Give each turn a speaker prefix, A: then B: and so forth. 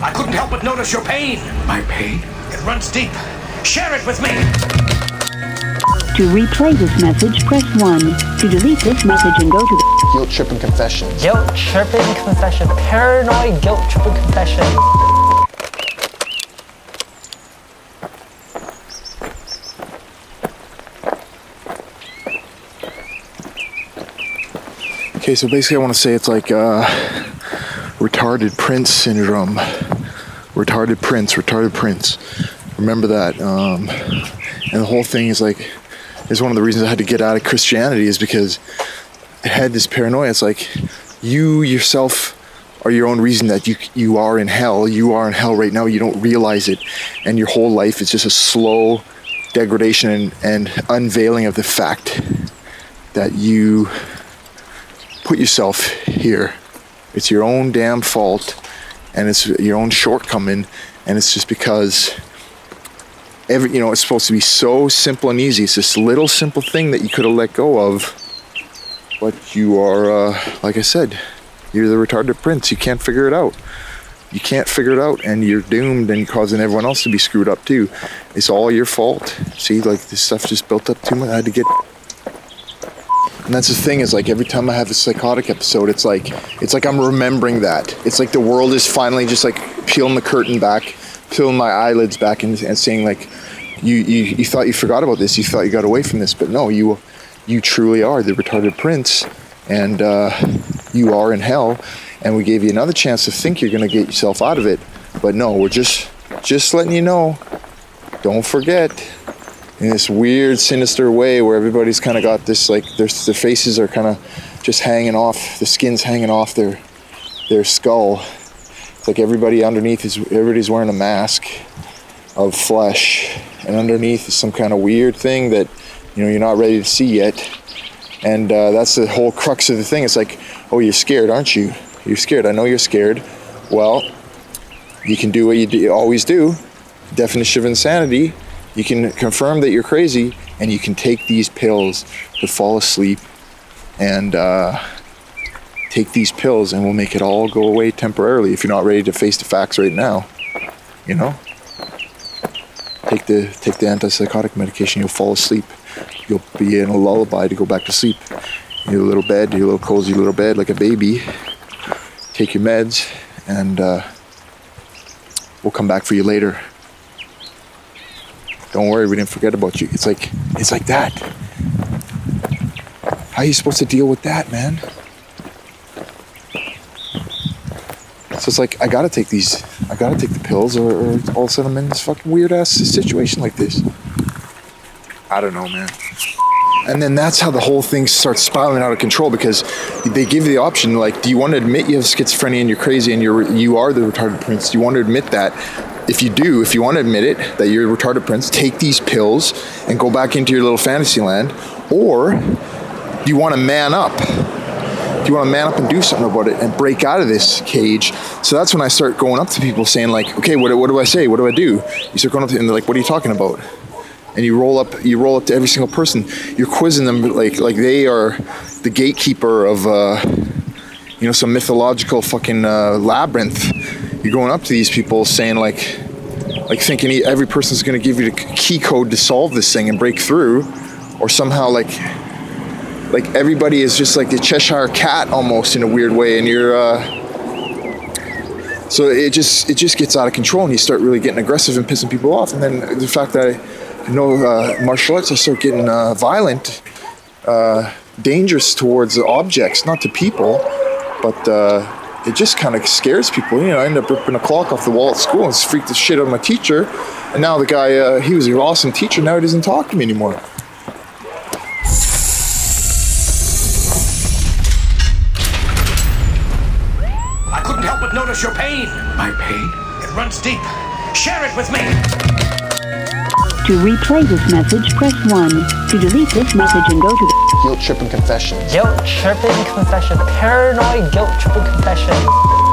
A: I couldn't help but notice your pain.
B: My pain?
A: It runs deep. Share it with me.
C: To replay this message, press 1. To delete this message and go to the
D: Guilt tripping confessions.
E: Guilt tripping confession. Paranoid guilt tripping confession.
F: Okay, so basically, I want to say it's like uh, retarded prince syndrome. Retarded prince, retarded prince. Remember that. Um, and the whole thing is like, is one of the reasons I had to get out of Christianity is because I had this paranoia. It's like you yourself are your own reason that you you are in hell. You are in hell right now. You don't realize it, and your whole life is just a slow degradation and, and unveiling of the fact that you put yourself here. It's your own damn fault, and it's your own shortcoming, and it's just because every you know it's supposed to be so simple and easy. It's this little simple thing that you could have let go of, but you are, uh, like I said, you're the retarded prince. You can't figure it out. You can't figure it out, and you're doomed, and causing everyone else to be screwed up too. It's all your fault. See, like this stuff just built up too much. I had to get and that's the thing is like every time I have a psychotic episode, it's like it's like I'm remembering that. It's like the world is finally just like peeling the curtain back, peeling my eyelids back, and, and saying like, you, you you thought you forgot about this, you thought you got away from this, but no, you you truly are the retarded prince, and uh, you are in hell. And we gave you another chance to think you're gonna get yourself out of it, but no, we're just just letting you know. Don't forget in this weird, sinister way where everybody's kind of got this like their their faces are kind of just hanging off, the skin's hanging off their their skull. It's like everybody underneath is everybody's wearing a mask of flesh, and underneath is some kind of weird thing that you know you're not ready to see yet. And uh, that's the whole crux of the thing. It's like, oh, you're scared, aren't you? You're scared. I know you're scared. Well, you can do what you, do, you always do. Definition of insanity you can confirm that you're crazy and you can take these pills to fall asleep and uh, take these pills and we'll make it all go away temporarily if you're not ready to face the facts right now you know? Take the take the antipsychotic medication you'll fall asleep. You'll be in a lullaby to go back to sleep. Your little bed your little cozy little bed like a baby. Take your meds and uh, we'll come back for you later don't worry, we didn't forget about you. It's like it's like that. How are you supposed to deal with that, man? So it's like I gotta take these, I gotta take the pills, or, or all of a sudden I'm in this fucking weird ass situation like this. I don't know, man. And then that's how the whole thing starts spiraling out of control because they give you the option, like, do you want to admit you have schizophrenia and you're crazy and you're you are the retarded prince? Do you want to admit that? If you do, if you want to admit it that you're a retarded prince, take these pills and go back into your little fantasy land, or do you want to man up? Do you want to man up and do something about it and break out of this cage? So that's when I start going up to people saying like, okay, what, what do I say? What do I do? You start going up to them and they're like, what are you talking about? And you roll up, you roll up to every single person. You're quizzing them like like they are the gatekeeper of, uh, you know, some mythological fucking uh, labyrinth you're going up to these people saying like like thinking every person's going to give you the key code to solve this thing and break through or somehow like like everybody is just like the cheshire cat almost in a weird way and you're uh so it just it just gets out of control and you start really getting aggressive and pissing people off. And then the fact that i know uh, martial arts i start getting uh, violent uh, dangerous towards objects not to people but uh, it just kind of scares people. You know, I ended up ripping a clock off the wall at school and freaked the shit out of my teacher. And now the guy, uh, he was an awesome teacher. Now he doesn't talk to me anymore.
A: I couldn't help but notice your pain.
B: My pain?
A: It runs deep. Share it with me.
C: To replay this message, press 1. To delete this message and go to the
D: Guilt tripping Confession.
E: Guilt tripping confession. Paranoid guilt tripping confession.